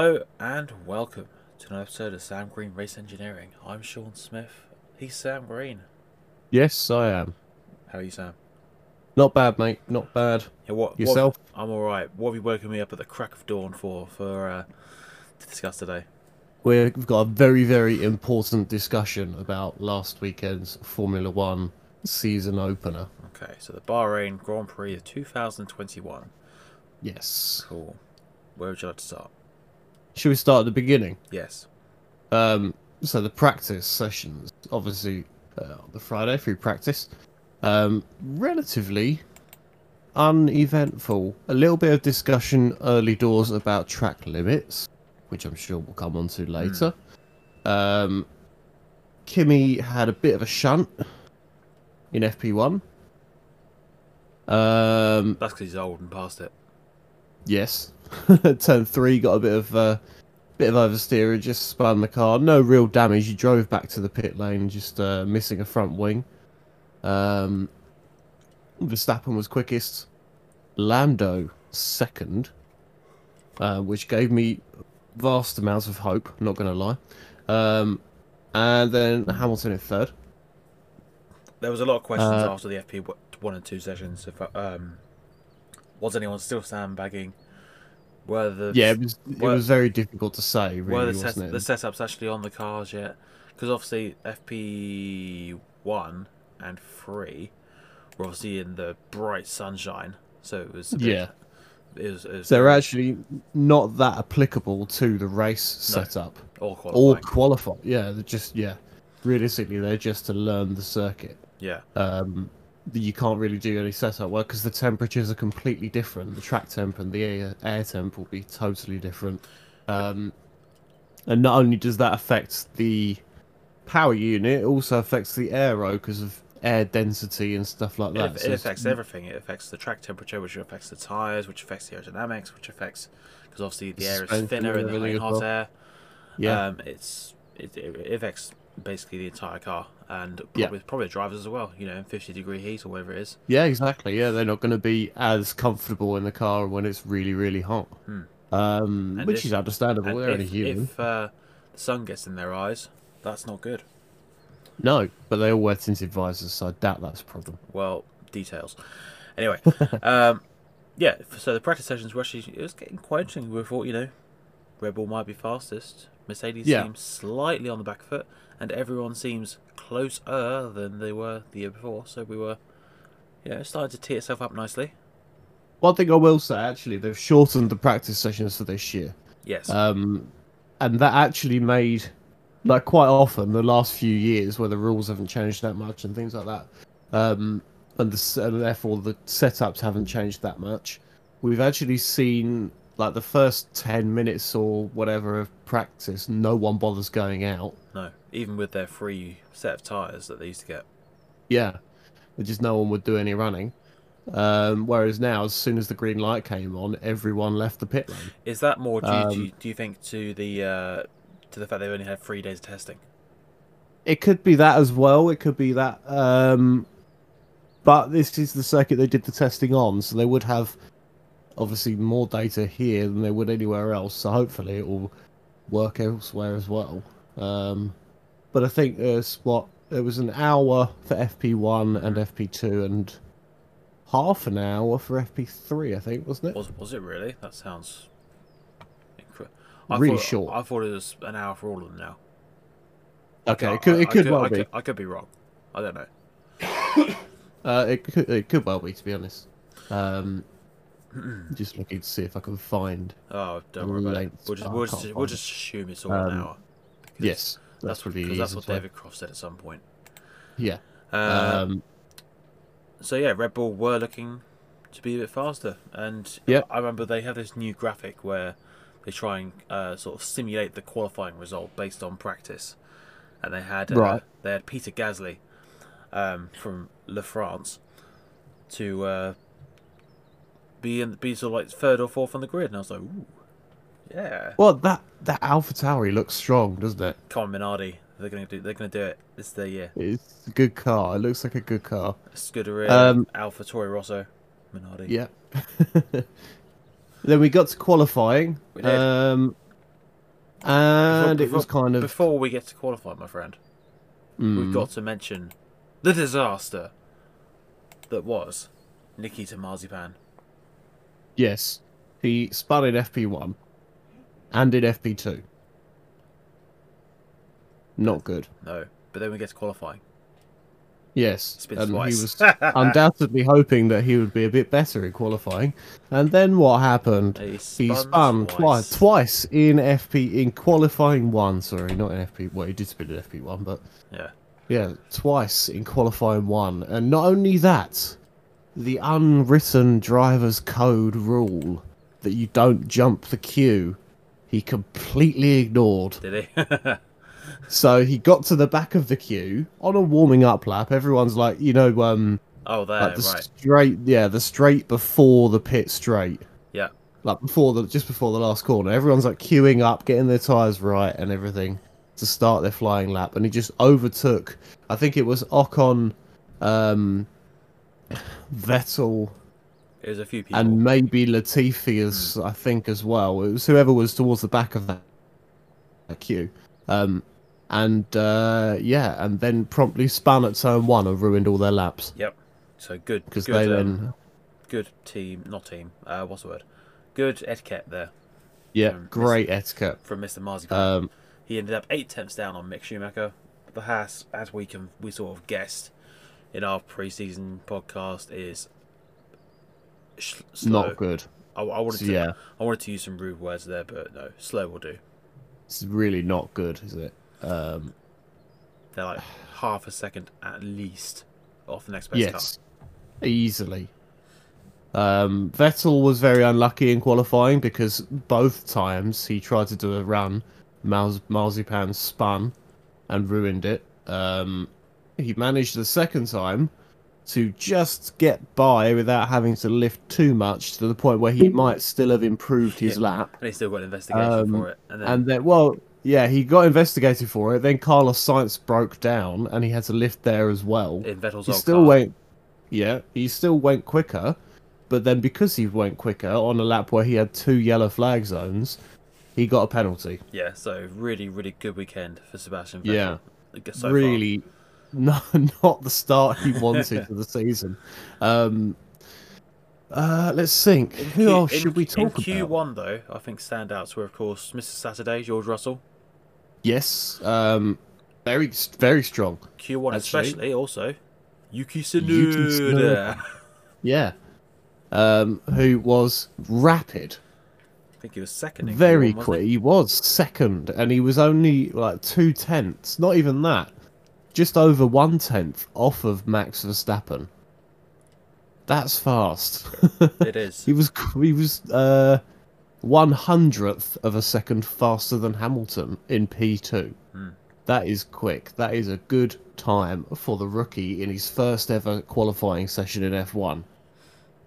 Hello and welcome to another episode of Sam Green Race Engineering. I'm Sean Smith. He's Sam Green. Yes, I am. How are you, Sam? Not bad, mate. Not bad. Yeah, what what- Yourself? I'm all right. What have you woken me up at the crack of dawn for for uh, to discuss today? We've got a very, very important discussion about last weekend's Formula One season opener. Okay, so the Bahrain Grand Prix of 2021. Yes. Cool. Where would you like to start? Should we start at the beginning? Yes. Um, so the practice sessions, obviously, uh, on the Friday free practice, um, relatively uneventful. A little bit of discussion early doors about track limits, which I'm sure we'll come on to later. Um, Kimi had a bit of a shunt in FP1. Um, That's because he's old and past it. Yes. Turn three got a bit of uh, bit of oversteer, just spun the car. No real damage. He drove back to the pit lane, just uh, missing a front wing. Um, Verstappen was quickest. Lando second, uh, which gave me vast amounts of hope. Not gonna lie. Um, and then Hamilton in third. There was a lot of questions Uh, after the FP one and two sessions. If um, was anyone still sandbagging? Were the Yeah, it was it Well- was very difficult to say, were the, set, the setups actually on the cars yet? Because obviously FP one and three were obviously in the bright sunshine, so it was bit, Yeah. It was, it was So they're actually not that applicable to the race No. setup or qualify. Yeah, just yeah. Realistically, they're just to learn the circuit. yeah, Um, you can't really do any setup work because the temperatures are completely different. The track temp and the air, air temp will be totally different. Um, and not only does that affect the power unit, it also affects the aero because of air density and stuff like that. it So it's- affects everything. It affects the track temperature, which affects the tires, which affects the aerodynamics, which affects because obviously the air is thinner in the everything hot well. air. Yeah, Um, it's it, it affects basically the entire car and Yeah. probably probably the drivers as well. You know, fifty degree heat or whatever it is. Yeah, exactly. Yeah, they're not going to be as comfortable in the car when it's really, really hot. Hmm. Um, which if- is understandable. They're only if, human. if uh, the sun gets in their eyes, that's not good. No, but they all wear tinted visors, so I doubt that's a problem. Well, details. Anyway, um, yeah. So the practice sessions were actually it was getting quite interesting. We thought, you know, Red Bull might be fastest. Mercedes Yeah. seems slightly on the back foot, and everyone seems closer than they were the year before. So we were, you know, starting to tee itself up nicely. One thing I will say, actually, they've shortened the practice sessions for this year, Yes. um, and that actually made, like, quite often the last few years where the rules haven't changed that much and things like that, um, and, the, and therefore the setups haven't changed that much. We've actually seen like the first ten minutes or whatever of practice, no one bothers going out. no, even with their free set of tires that they used to get. Yeah, just no one would do any running. Um, whereas now, as soon as the green light came on, everyone left the pit lane. Is that more due, Um, to, do you think, to the uh, to the fact they only had three days of testing? It could be that as well. It could be that. Um, but this is the circuit they did the testing on, so they would have obviously more data here than they would anywhere else. So hopefully it will work elsewhere as well. Um, but I think there's what it was an hour for FP1 and FP2 and half an hour for FP3. I think wasn't it? Was was it really? That sounds incre- Really thought, short. I thought it was an hour for all of them now. Okay, it could, I- it I could well I be. Could, I could be wrong. I don't know. Uh, it could it could well be to be honest. Um, just looking to see if I can find. Oh, don't worry about it. We'll just we'll just, we'll just assume it's all an Um, hour. Yes, that's that's what that's what. David Croft said at some point. Yeah. Uh, Um, so yeah, Red Bull were looking to be a bit faster, and yeah, I remember they have this new graphic where they try and uh, sort of simulate the qualifying result based on practice, and they had uh, Right. they had Peter Gasly um, from La France to uh, be in be sort of like third or fourth on the grid, and I was like, ooh, yeah, well, that that Alpha Tauri looks strong, doesn't it? come on Minardi, they're gonna do they're gonna do it. It's the year. It's a good car. It looks like a good car. Scuderia, Um, Alpha Tori Rosso, Minardi. Yeah. then we got to qualifying. We did. Um, and Before- it was kind of Before we get to qualify, my friend, mm, we've got to mention the disaster that was Nikita Marzipan. Yes, he spun in FP one and in FP two. Not good. No, but then we get to qualifying. Yes, Spins and twice. he was undoubtedly hoping that he would be a bit better in qualifying. And then what happened? He He spun spun twice. twice, twice in FP in qualifying one. Sorry, not in FP. Well, he did spin in FP one, but Yeah. yeah, twice in qualifying one. And not only that, the unwritten driver's code rule that you don't jump the queue, he completely ignored. Did he? So he got to the back of the queue on a warming up lap. Everyone's like, you know, um, oh, there, like the right. straight, yeah, the straight before the pit straight, Yeah. like before the just before the last corner. Everyone's like queuing up, getting their tires right and everything to start their flying lap, and he just overtook. I think it was Ocon, um, Vettel, It was a few people. and maybe Latifi as I think as well. It was whoever was towards the back of that, that queue. Um, and uh, yeah, and then promptly spun at turn one and ruined all their laps Yep. So good. because they um, then good team, not team. Uh, what's the word? Good etiquette there yeah, um, great etiquette. from Mr. Marzipan. Um, he ended up eight tenths down on Mick Schumacher. The Haas, as we can we sort of guessed in our preseason podcast, is sh- slow. not good. I, I wanted So, to, yeah, I wanted to use some rude words there, but no, slow will do. it's really not good, is it? Um, They're like half a second at least off the next best yes, easily. Um, Vettel was very unlucky in qualifying because both times he tried to do a run, Mars- Marzipan spun and ruined it. Um, he managed the second time to just get by without having to lift too much to the point where he might still have improved his Yeah. lap. and he still got an investigation Um, for it. And then And then, well, yeah, he got investigated for it. Then Carlos Sainz broke down, and he had to lift there as well. in Vettel's He old still car, went, yeah, he still went quicker, but then because he went quicker on a lap where he had two yellow flag zones, he got a penalty. yeah. So really, really good weekend for Sebastian Vettel. Yeah. so far. really, not the start he wanted for the season. Um, uh, let's think. In Who Q- else in- should we talk in about? Q1 though, I think standouts were of course Mr. Saturday, George Russell. Yes, um, very very strong. Q1 Actually- especially also Yuki Tsunoda. Yeah, um, who was rapid. I think he was second. In very Q1, quick. he? He? was second, and he was only like two tenths, not even that, just over one tenth off of Max Verstappen. That's fast. It is. he was he was uh, one hundredth of a second faster than Hamilton in P two. Hmm. That is quick. That is a good time for the rookie in his first ever qualifying session in F one.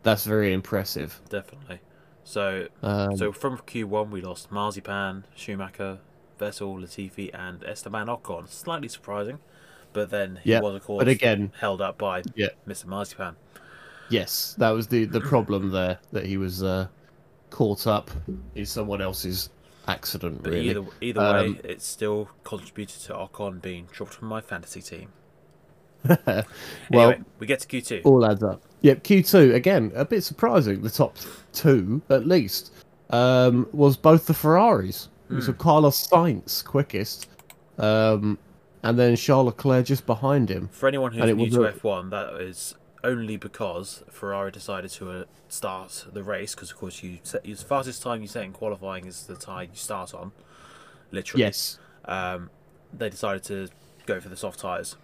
That's very impressive. Definitely. So, Um, so from Q1 we lost Marzipan, Schumacher, Vettel, Latifi, and Esteban Ocon. Slightly surprising, but then he Yeah, was of course but again- held up by Yeah. Mr. Marzipan. Yes, that was the the problem there that he was uh, caught up in someone else's accident. But really, either either Um, way, it still contributed to Ocon being dropped from my fantasy team. well, Anyway, we get to Q2. all adds up. Yep, Q two again, a bit surprising. The top two, at least, um, was both the Ferraris. Was Hmm. Carlos Sainz quickest, um, and then Charles Leclerc just behind him. For anyone who's new was to a- F1, that is only because Ferrari decided to uh, start the race because, of course, you set, the fastest time you set in qualifying is the time you start on. Literally. Yes, Um, they decided to go for the soft tyres.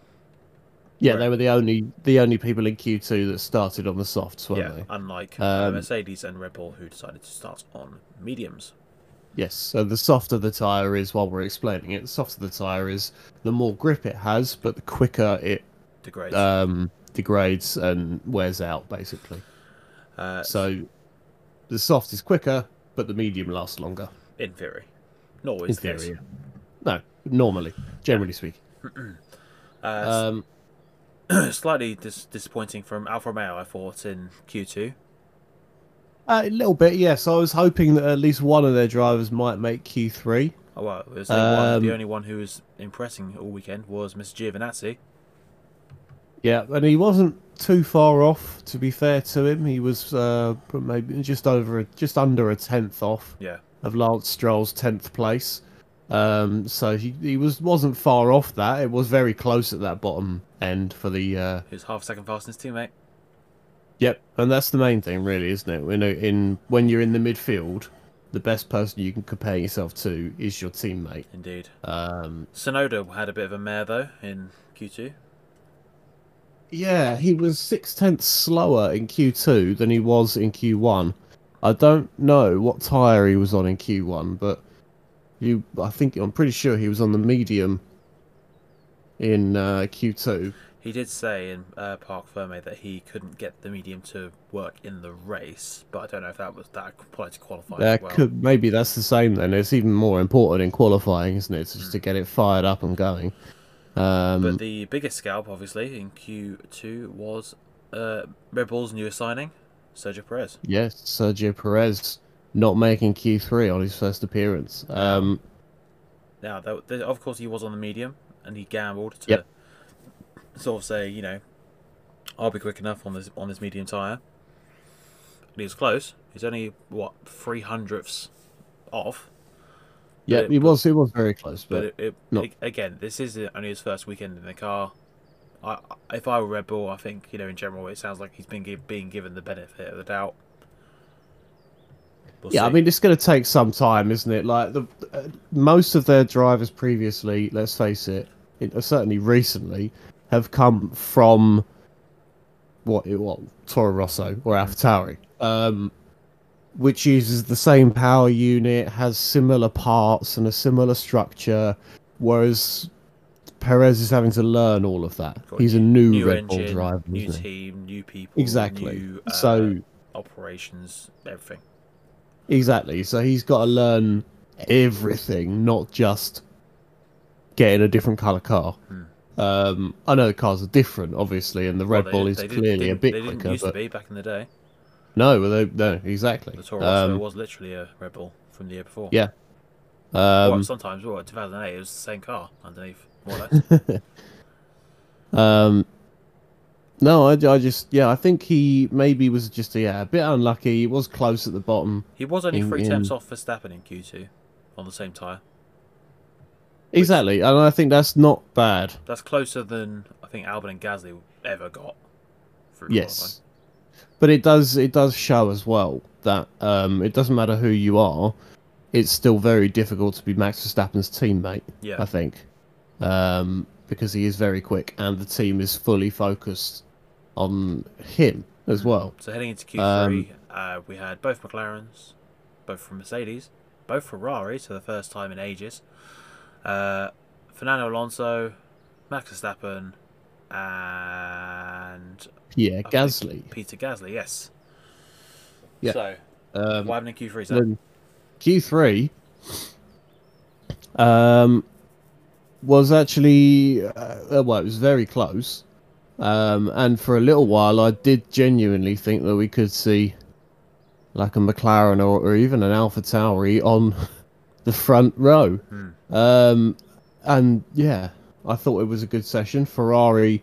yeah, Right. they were the only the only people in Q two that started on the softs, weren't Yeah, they? unlike uh, Um, Mercedes and Red Bull, who decided to start on mediums. Yes, so the softer the tyre is, while we're explaining it, the softer the tyre is, the more grip it has, but the quicker it Degrades. um, degrades and wears out, basically. uh, So the soft is quicker, but the medium lasts longer. in theory, not In always the case. theory. No, normally, generally speaking. Uh, Um, slightly dis- disappointing from Alfa Romeo, I thought, in Q2. A little bit, yes. I was hoping that at least one of their drivers might make Q3. Oh, well, it was the, one, the Um, only one who was impressing all weekend was Mr. Giovinazzi. Yeah, and he wasn't too far off. To be fair to him, he was uh, maybe just over, a, just under a tenth off Yeah, of Lance Stroll's tenth place. Um, so he he was wasn't far off that. It was very close at that bottom end for the. Uh, he was half second faster than his teammate. Yep, and that's the main thing, really, isn't it? In, a, in when you're in the midfield, the best person you can compare yourself to is your teammate. Indeed. Um, Tsunoda had a bit of a mare though in Q2. Yeah, he was six tenths slower in Q2 than he was in Q1. I don't know what tyre he was on in Q1, but you, I think I'm pretty sure he was on the medium in uh, Q2. He did say in uh, Parc Fermé that he couldn't get the medium to work in the race, but I don't know if that was that applied to qualifying That as well. could maybe that's the same then. It's even more important in qualifying, isn't it? Just to get it fired up and going. Um, But the biggest scalp, obviously, in Q2 was uh, Red Bull's newest signing, Sergio Perez. yes, Sergio Perez not making Q3 on his first appearance. Um, Now, that, that- of course, he was on the medium, and he gambled to Yep. Sort of say, you know, I'll be quick enough on this on this medium tire. And he was close. He's only what three hundredths off. yeah, it- he was he was very close, But but it, it, again, this is only his first weekend in the car. I, if I were Red Bull, I think you know in general it sounds like he's been give, being given the benefit of the doubt. We'll Yeah, I mean it's going to take some time, isn't it? Like the uh, most of their drivers previously, let's face it, it uh, certainly recently, have come from what it what Toro Rosso or AlphaTauri, um, which uses the same power unit, has similar parts and a similar structure, whereas Perez is having to learn all of that. Got He's a new- new, Red engine, Bull driver, new team, new people, Exactly. new, uh, so operations, everything. Exactly. So he's got to learn everything, not just getting a different color car. Um, I know the cars are different, obviously, and the Red. Well, Bull is clearly a bit They didn't quicker. used But to be back in the day. no, well, they, no, exactly. The Toro Rosso Um, was literally a Red Bull from the year before. yeah. Well, Um, sometimes, well, 2008 it was the same car underneath, more or less. um, no, I, I just, yeah, I think he maybe was just, yeah, a bit unlucky. He was close at the bottom. he was only In- three in- tenths off Verstappen in Q2 on the same tyre. Exactly, and I think that's not bad. That's closer than I think Albon and Gasly ever got. Through Yes, but it does it does show as well that um, it doesn't matter who you are, it's still very difficult to be Max Verstappen's teammate. Yeah. I think, um, because he is very quick and the team is fully focused on him as well. So heading into Q3, Um, uh, we had both McLarens, both from Mercedes, both Ferraris for the first time in ages. Uh, Fernando Alonso, Max Verstappen, and Yeah, think- Gasly. Peter Gasly. Yes. Yeah. So Um, what happened in Q3? Sir? Q3 um, was actually uh, well, it was very close. Um, and for a little while, I did genuinely think that we could see like a McLaren or, or even an Alpha Tauri on the front row. Hmm. Um, and yeah, I thought it was a good session. Ferrari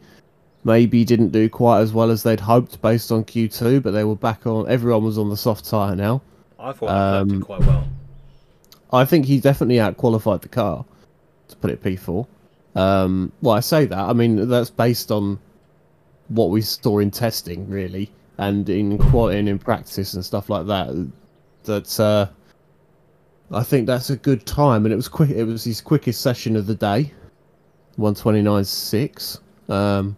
maybe didn't do quite as well as they'd hoped based on Q2, but they were back on. Everyone was on the soft tyre now. I thought Leclerc did um, quite well. I think he definitely outqualified the car, to put it P4. Um, well, I say that. I mean, that's based on what we saw in testing, really, and in quality and in practice and stuff like that. That uh, I think that's a good time, and it was quick. It was his quickest session of the day, one twenty nine six. Um,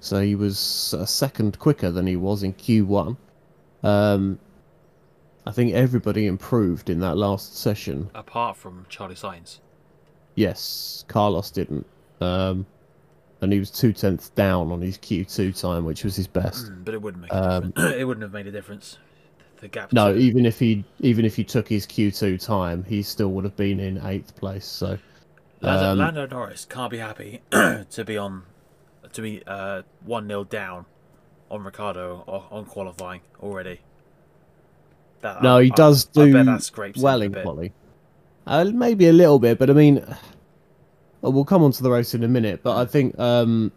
so he was a second quicker than he was in Q one. Um, I think everybody improved in that last session. Apart from Charlie Sainz. Yes, Carlos didn't. Um, and he was two tenths down on his Q2 time, which was his best. Mm, but it wouldn't make a Um, difference. it wouldn't have made a difference. The gap. No, even if he even if he took his Q2 time, he still would have been in eighth place. So Lando, um, Lando Norris can't be happy to be on to be uh, one 0 down on Ricciardo on qualifying already. That, no, I- he I- does I do bet that scrapes well in quali. Uh, maybe a little bit, but I mean, uh, we'll come on to the race in a minute. But I think um,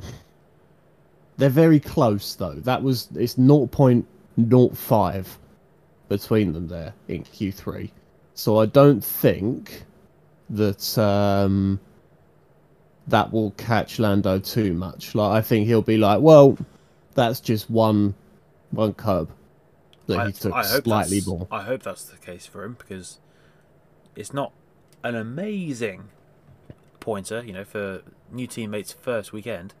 they're very close, though. That was it's 0.05 between them there in Q3, so I don't think that um, that will catch Lando too much. Like I think he'll be like, well, that's just one one curb that I, he took slightly more. I hope that's the case for him because it's not an amazing pointer, you know, for new teammates' first weekend.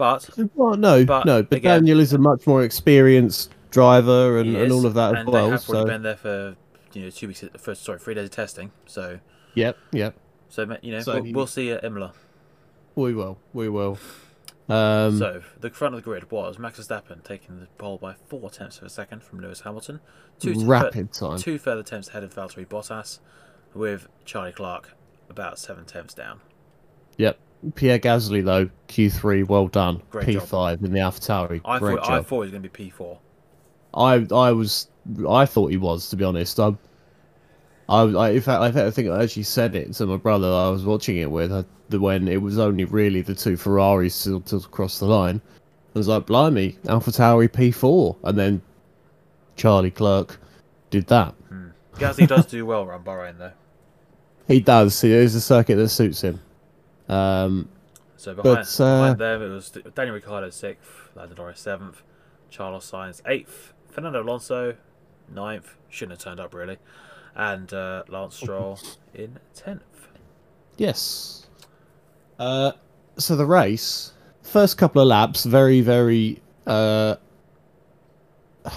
But Well, no, But no, but again- Daniel is a much more experienced driver and, he and all of that as and they well. have So, been there for you know two weeks, first sorry, three days of testing. So, yep, yep, so you know, So we'll, we'll see at Imola. we will, we will. Um, So the front of the grid was Max Verstappen taking the pole by four tenths of a second from Lewis Hamilton, two rapid time. two further tenths ahead of Valtteri Bottas, with Charles Leclerc about seven tenths down. Yep. Pierre Gasly though, Q3, well done. Great P5 in the AlphaTauri. I Great thought I thought he was going to be P four. I, I was, I thought he was to be honest. I, I, I in fact, I, think- I think I actually said it to my brother I was watching it with uh, the when it was only really the two Ferraris to, to cross the line. I was like, blimey, AlphaTauri P4, and then Charles Leclerc did that. Gasly does do well around Bahrain though. He does. It is a circuit that suits him. Um, So behind, But, uh, behind them, it was Daniel Ricciardo sixth, Lando Norris seventh, Charles Sainz eighth, Fernando Alonso ninth, shouldn't have turned up really, and uh, Lance Stroll in tenth. Yes. Uh, so the race, first couple of laps, very, very. Uh,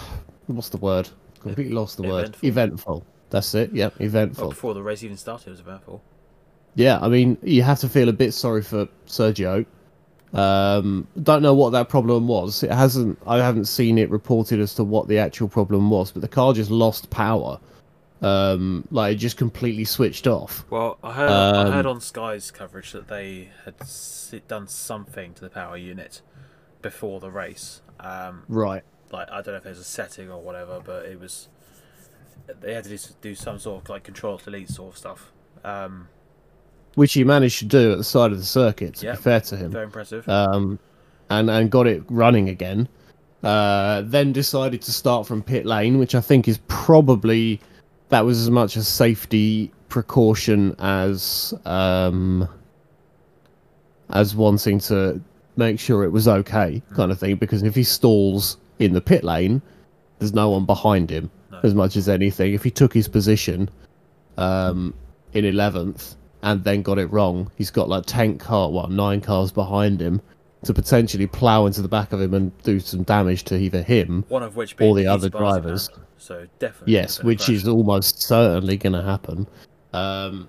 what's the word? Completely lost the word. Eventful. Eventful. That's it. Yep, Well, eventful. before the race even started, it was eventful. Yeah, I mean, you have to feel a bit sorry for Sergio. Um, don't know what that problem was. It hasn't. I haven't seen it reported as to what the actual problem was, but the car just lost power. Um, like it just completely switched off. Well, I heard I Um, heard on Sky's coverage that they had done something to the power unit before the race. Um, Right. like I don't know if there's a setting or whatever, but it was they had to do, do some sort of like control delete sort of stuff. Um, which he managed to do at the side of the circuit. To Yep. be fair to him, very impressive. um, and and got it running again. Uh, then decided to start from pit lane, which I think is probably that was as much a safety precaution as um, as wanting to make sure it was okay, kind of thing. Because if he stalls in the pit lane, there's no one behind him No. as much as anything. If he took his position um, in eleventh and then got it wrong, he's got like ten car, well, nine cars behind him to potentially plow into the back of him and do some damage to either him. One of which being the other drivers. So definitely. Yes, which is almost certainly going to happen. Um,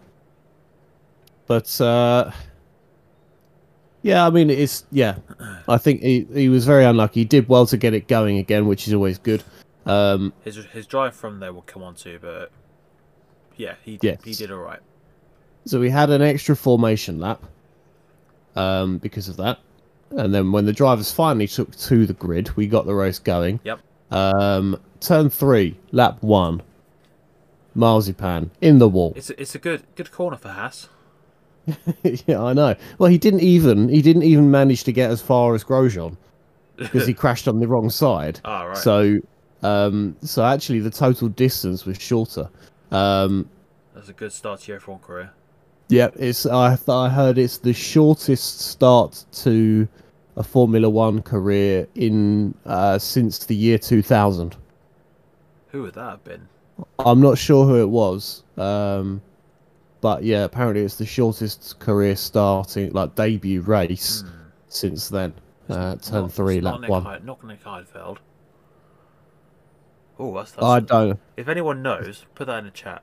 but uh, yeah, I mean, it's yeah. I think he he was very unlucky. He did well to get it going again, which is always good. Um, his his drive from there will come on to, but yeah, he Yes. he did all right. So we had an extra formation lap um, because of that. And then when the drivers finally took to the grid, we got the race going. Yep. Um, turn three, lap one. Marzipan in the wall. It's a, it's a good good corner for Haas. yeah, I know. Well, he didn't even he didn't even manage to get as far as Grosjean because he crashed on the wrong side. Ah, right. So, um, so actually the total distance was shorter. Um, That's a good start to your F1 career. Yeah, it's I I heard it's the shortest start to a Formula One career in uh, since the year 2000. Who would that have been? I'm not sure who it was, um, but yeah, apparently it's the shortest career starting like debut race since then. Uh, turn Not- three, lap Nick one. Heid- not Nick Heidfeld. Oh, that's, that's I don't. If anyone knows, put that in the chat.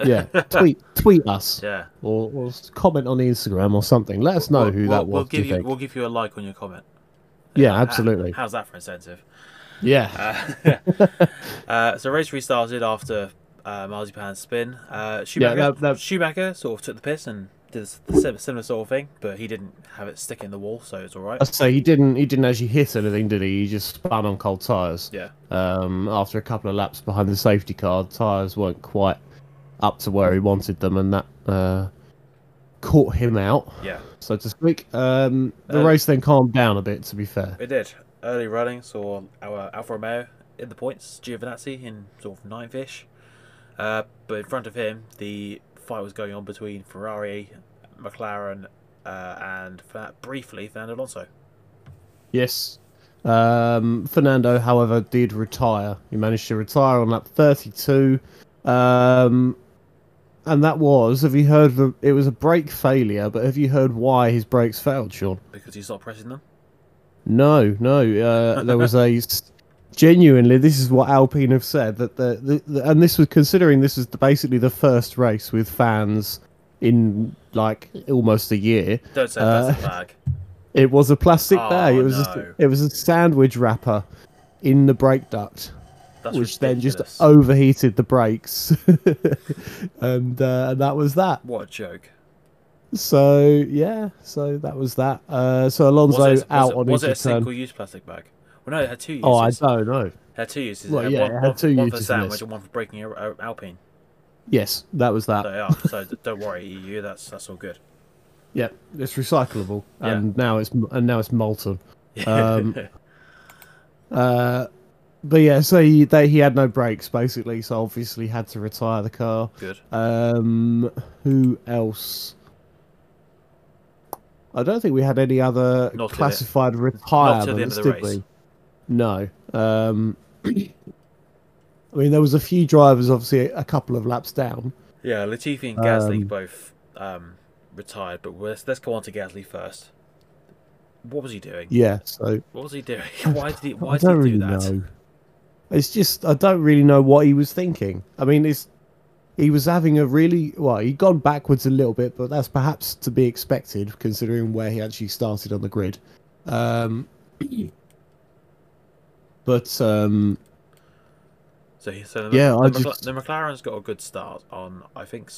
Yeah, tweet tweet us Yeah. or, or comment on Instagram or something. Let us know We'll- who we'll, that was. We'll do you give you we'll give you a like on your comment. Yeah, How- absolutely. How's that for incentive? Yeah, Uh, uh, so race restarted after uh, Marzipan's spin. Uh, Schumacher, that- that- Schumacher sort of took the piss and did the similar sort of thing, but he didn't have it stick in the wall, so it's all right. So he didn't. He didn't actually hit anything, did he? He just spun on cold tires. Yeah, Um, after a couple of laps behind the safety car, tires weren't quite up to where he wanted them, and that uh, caught him out, Yeah, so to speak. Um, the Uh, race then calmed down a bit, to be fair. it did. Early running saw our Alfa Romeo in the points, Giovinazzi in sort of ninth ish. Uh, but in front of him, the fight was going on between Ferrari, McLaren, uh, and briefly Fernando Alonso. Yes. Um, Fernando, however, did retire. He managed to retire on lap 32. Um, and that was, have you heard, the, it was a brake failure, but have you heard why his brakes failed, Sean? Because he stopped pressing them. No, no. Uh, there was a genuinely. This is what Alpine have said that the, the, the and this was considering this is the, basically the first race with fans in like almost a year. Don't say Uh, the bag. It was a plastic Oh, bag. It was no. a, it was a sandwich wrapper in the brake duct, That's which then just overheated the brakes, and uh, and that was that. What a joke. So yeah, so that was that. Uh, so Alonso was it, out was it, on was his it a single-use plastic bag? Well, no, it had two uses. Oh, I don't know. It had two uses. Well, yeah, one, it had two for uses in sandwich this. and one for breaking Alpine. Yes, that was that. So, yeah, so don't worry, EU. That's that's all good. Yeah, it's recyclable, Yeah. and now it's and now it's molten. Um, Uh, but yeah, so he they, he had no brakes basically, so obviously had to retire the car. good. Um, who else? I don't think we had any other Not classified Not till the end retirements, did race. we? No. Um, I mean, there was a few drivers, obviously, a couple of laps down. Yeah, Latifi and Gasly Um, both um, retired, but let's let's go on to Gasly first. What was he doing? Yeah, so What was he doing? Why did he? Why did he do really that? know. It's just I don't really know what he was thinking. I mean, it's he was having a really well. He'd gone backwards a little bit, but that's perhaps to be expected considering where he actually started on the grid. Um, but um, So, he, so the, Yeah, the, I McLa- just- the McLaren's got a good start on. I think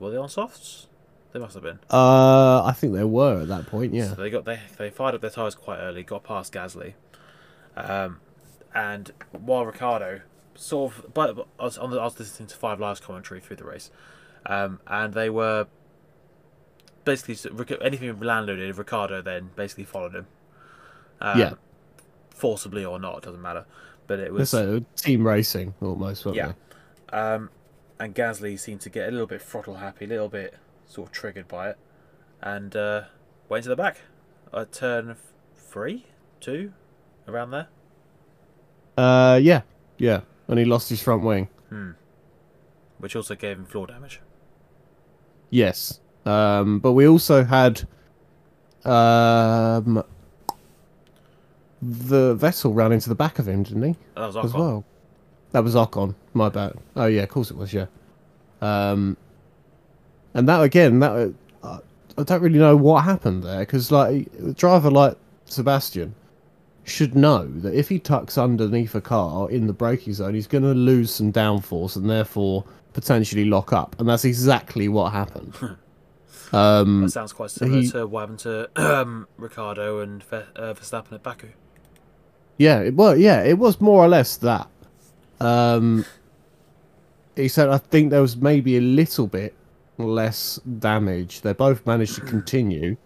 were they on softs? They must have been. uh, I think they were at that point. Yeah, So they got they they fired up their tires quite early, got past Gasly, um, and while Ricciardo sort of, but I was on the, I was listening to Five Live's commentary through the race, um, and they were basically anything Lando did, Ricciardo then basically followed him. Um, Yeah. forcibly or not, doesn't matter. But it was so team racing almost. Yeah, um, and Gasly seemed to get a little bit throttle happy, a little bit sort of triggered by it, and uh, went to the back at turn three, two, around there. Uh, yeah, yeah, and he lost his front wing. Hmm. Which also gave him floor damage. Yes. Um, but we also had um, the vessel ran into the back of him, didn't he? That was As well. That was Ocon. My bad. Oh yeah, of course it was. Yeah. Um, and that again, that uh, I don't really know what happened there because like driver like Sebastian should know that if he tucks underneath a car in the braking zone, he's going to lose some downforce and therefore potentially lock up, and that's exactly what happened. um, That sounds quite similar he- to what happened to um, Ricciardo and Ver- uh, Verstappen at Baku. Yeah, it was. Yeah, it was more or less that. Um, he said, I think there was maybe a little bit less damage. They both managed to continue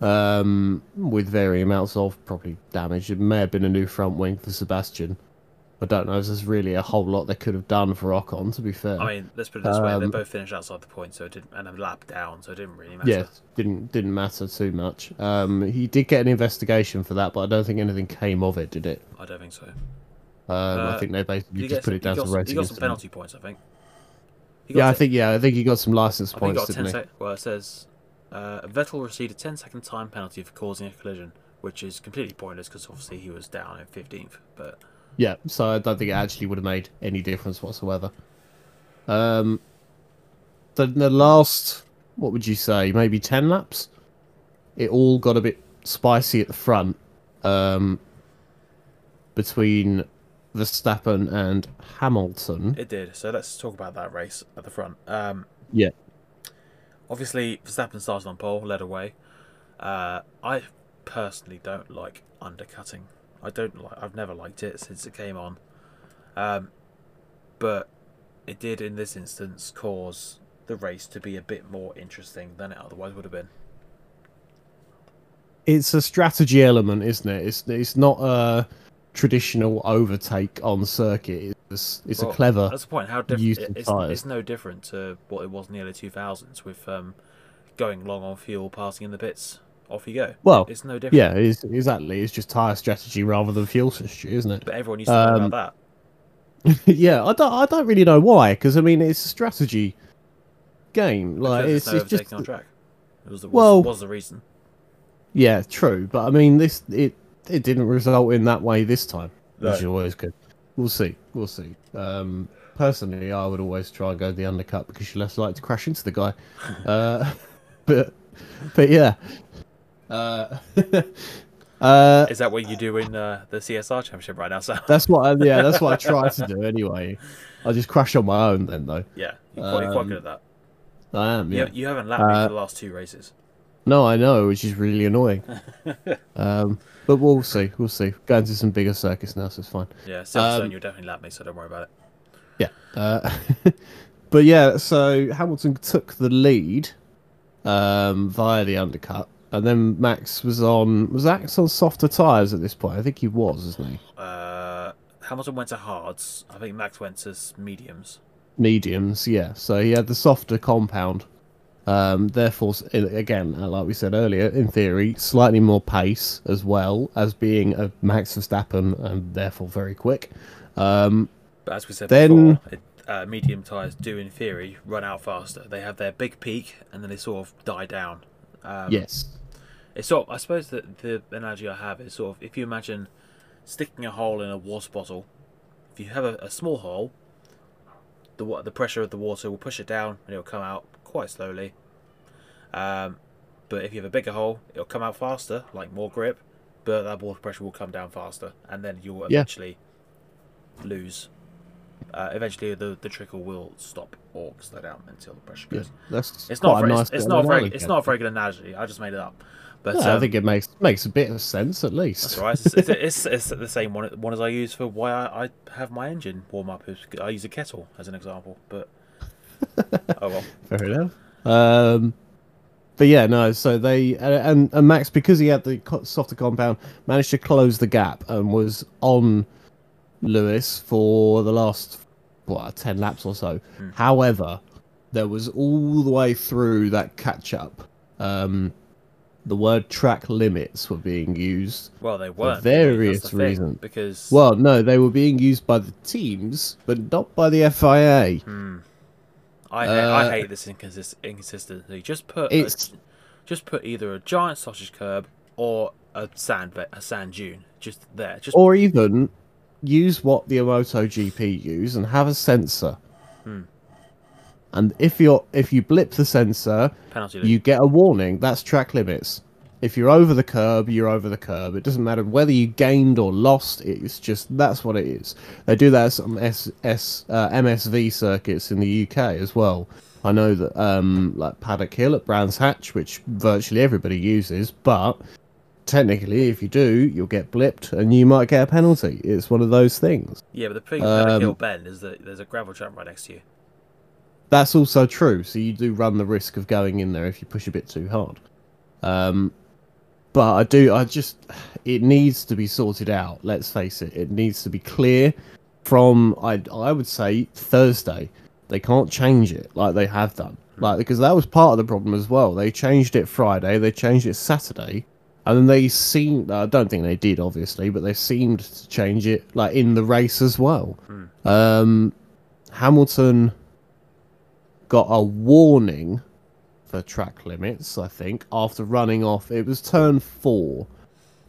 um, with varying amounts of probably damage. It may have been a new front wing for Sebastian. I don't know if there's really a whole lot they could have done for Ocon. To be fair, I mean, let's put it this way: they Um, both finished outside the point, so it didn't, and a lap down, so it didn't really matter. yeah, didn't didn't matter too much. Um, he did get an investigation for that, but I don't think anything came of it. Did it? I don't think so. Um, I Uh, think they basically just put it down to some- racing. He got some penalty points, I think. Yeah, I think yeah, I think he got some license I think he points, got 10 didn't he? sec- well, it says uh, Vettel received a 10 second time penalty for causing a collision, which is completely pointless because obviously he was down in 15th. But Yeah, so I don't think it actually would have made any difference whatsoever. Um, the the last, what would you say, maybe ten laps? It all got a bit spicy at the front, um, between Verstappen and Hamilton. it did. So let's talk about that race at the front. Um, Yeah. Obviously, Verstappen started on pole, led away. Uh, I personally don't like undercutting. I don't like. I've never liked it since it came on. Um, but it did in this instance cause the race to be a bit more interesting than it otherwise would have been. It's a strategy element, isn't it? It's it's not a traditional overtake on circuit. It's it's Well, a clever. That's the point. How use different? It's, it's no different to what it was in the early two thousands with um, going long on fuel, passing in the pits. Off you go. Well, It's no different. yeah, it's, exactly. It's just tire strategy rather than fuel strategy, isn't it? But everyone used to know Um, about that. yeah, I don't I don't really know why because I mean it's a strategy game. Like Because it's, no it's just on track. It was the, was, Well- was the reason. yeah, true. But I mean this it it didn't result in that way this time, which is always good. We'll see. We'll see. Um, personally, I would always try and go the undercut because you're less likely to crash into the guy. Uh, but but yeah. Uh, uh, Is that what you do in uh, the CSR championship right now, Sam? that's what I, yeah, that's what I try to do anyway. I just crash on my own then though. yeah, you're quite, you're quite Um, good at that. I am, yeah. you haven't lapped me Uh, for the last two races. No, I know, which is really annoying. um, but we'll see. We'll see. Going to some bigger circuits now, so it's fine. Yeah, Silverstone, um, you'll definitely lap me, so don't worry about it. Yeah. Uh, but yeah, so Hamilton took the lead um, via the undercut, and then Max was on. Was Max on softer tyres at this point? I think he was, isn't he? Uh, Hamilton went to hards. I think Max went to mediums. Mediums, yeah. So he had the softer compound. Um, therefore, again, uh, like we said earlier, in theory, slightly more pace as well as being a Max Verstappen and therefore very quick. Um, But as we said Then- before, it, uh, medium tyres do, in theory, run out faster. They have their big peak and then they sort of die down. Um, yes. It's sort of, I suppose that the analogy I have is sort of if you imagine sticking a hole in a water bottle, if you have a, a small hole, the the pressure of the water will push it down and it'll come out quite slowly. Um, but if you have a bigger hole, it'll come out faster, like more grip, but that water pressure will come down faster, and then you'll Yeah. lose. Uh, eventually, the the trickle will stop or slow down until the pressure Yeah, goes. that's It's not a very, nice it's, not a very it's not a very good analogy. I just made it up. But Yeah, I um, think it makes makes a bit of sense at least. that's right. It's, it's, it's, it's the same one, one as I use for why I, I have my engine warm up. I use a kettle as an example, but oh well. Fair enough. Um, but yeah, no. So they and, and Max because he had the softer compound managed to close the gap and was on Lewis for the last what ten laps or so. Hmm. However, there was all the way through that catch up. Um, the word track limits were being used. Well, they various that's the thing, reasons. Because Well, no, they were being used by the teams, but not by the FIA. hmm, I hate, I uh, hate this inconsist- inconsistency. Just put a, just put either a giant sausage curb or a sand a sand dune just there. Just or even use what the MotoGP use and have a sensor. Hmm. And if you're if you blip the sensor, penalty. you get a warning. That's track limits. If you're over the curb, you're over the curb. It doesn't matter whether you gained or lost. It's just that's what it is. They do that at some S, S, uh, MSV circuits in the UK as well. I know that um, like Paddock Hill at Brands Hatch, which virtually everybody uses, but technically, if you do, you'll get blipped and you might get a penalty. It's one of those things. yeah, but the thing about um, Hill Bend is that there's a gravel trap right next to you. That's also true. So you do run the risk of going in there if you push a bit too hard. Um, but I do. I just. It needs to be sorted out. Let's face it. It needs to be clear from. I. I would say Thursday. They can't change it like they have done. Like because that was part of the problem as well. They changed it Friday. They changed it Saturday. And then they seemed. I don't think they did, obviously, but they seemed to change it like in the race as well. Um, Hamilton got a warning for track limits, I think, after running off. It was turn four,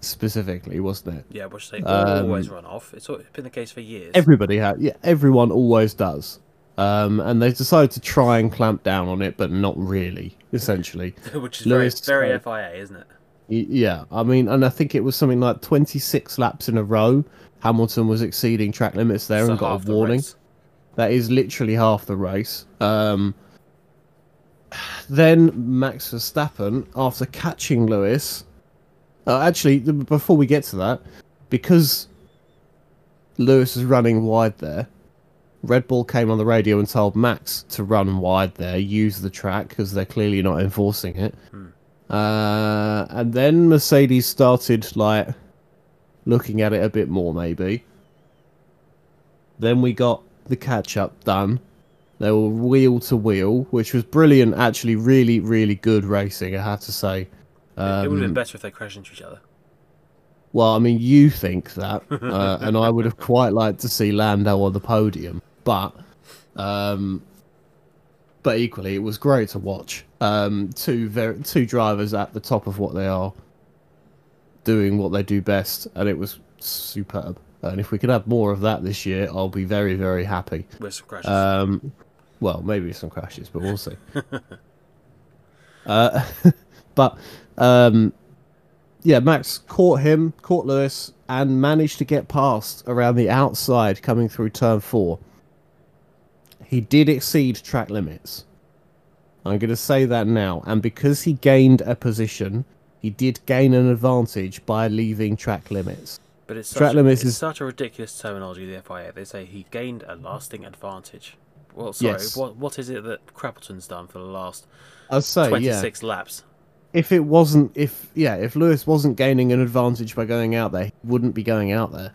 specifically, wasn't it? Yeah, which they Um, always run off. It's been the case for years. Everybody had, yeah, everyone always does. Um, and they decided to try and clamp down on it, but not really, essentially. which is Lewis, very, very FIA, isn't it? Yeah, I mean, and I think it was something like 26 laps in a row. Hamilton was exceeding track limits there So and got a warning. race. That is literally half the race. Um, then Max Verstappen, after catching Lewis, uh, actually, before we get to that, because Lewis is running wide there, Red Bull came on the radio and told Max to run wide there, use the track because they're clearly not enforcing it. Uh, and then Mercedes started like looking at it a bit more, maybe. Then we got the catch up done. They were wheel to wheel, which was brilliant. Actually, really, really good racing. I have to say. it would have been Um, better if they crashed into each other. well, I mean, you think that, uh, and I would have quite liked to see Lando on the podium, but, um, but equally, it was great to watch. Um, two very two drivers at the top of what they are, doing what they do best, and it was superb. And if we could have more of that this year, I'll be very very happy. With some crashes. Um, well, maybe some crashes, but we'll see. uh, but um, yeah, Max caught him, caught Lewis, and managed to get past around the outside coming through turn four. He did exceed track limits. I'm going to say that now. And because he gained a position, he did gain an advantage by leaving track limits. but it's track such, limits it's is- such a ridiculous terminology, the FIA. They say he gained a lasting advantage. Well, sorry, Yes. what what is it that Crappleton's done for the last I'll say, yeah. 26 laps? if it wasn't if yeah if lewis wasn't gaining an advantage by going out there he wouldn't be going out there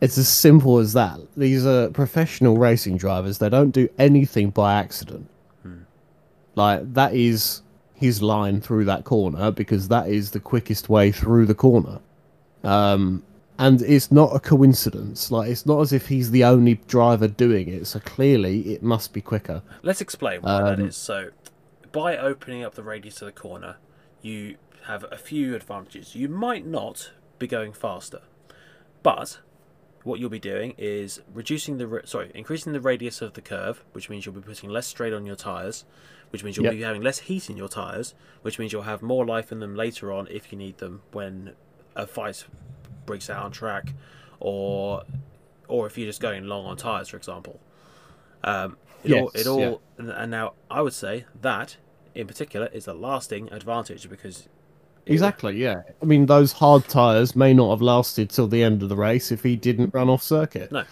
it's as simple as that these are professional racing drivers they don't do anything by accident like that is his line through that corner because that is the quickest way through the corner um and it's not a coincidence like it's not as if he's the only driver doing it so clearly it must be quicker Let's explain why that Um, is. So, by opening up the radius to the corner, you have a few advantages. You might not be going faster, but what you'll be doing is reducing the sorry, increasing the radius of the curve, which means you'll be putting less strain on your tires, which means you'll Yep. be having less heat in your tires, which means you'll have more life in them later on if you need them when a fight breaks out on track, or or if you're just going long on tires, for example. Um, it all, it all, yeah. and- and now I would say that in particular is a lasting advantage because Exactly, yeah. I mean, those hard tyres may not have lasted till the end of the race if he didn't run off circuit. No.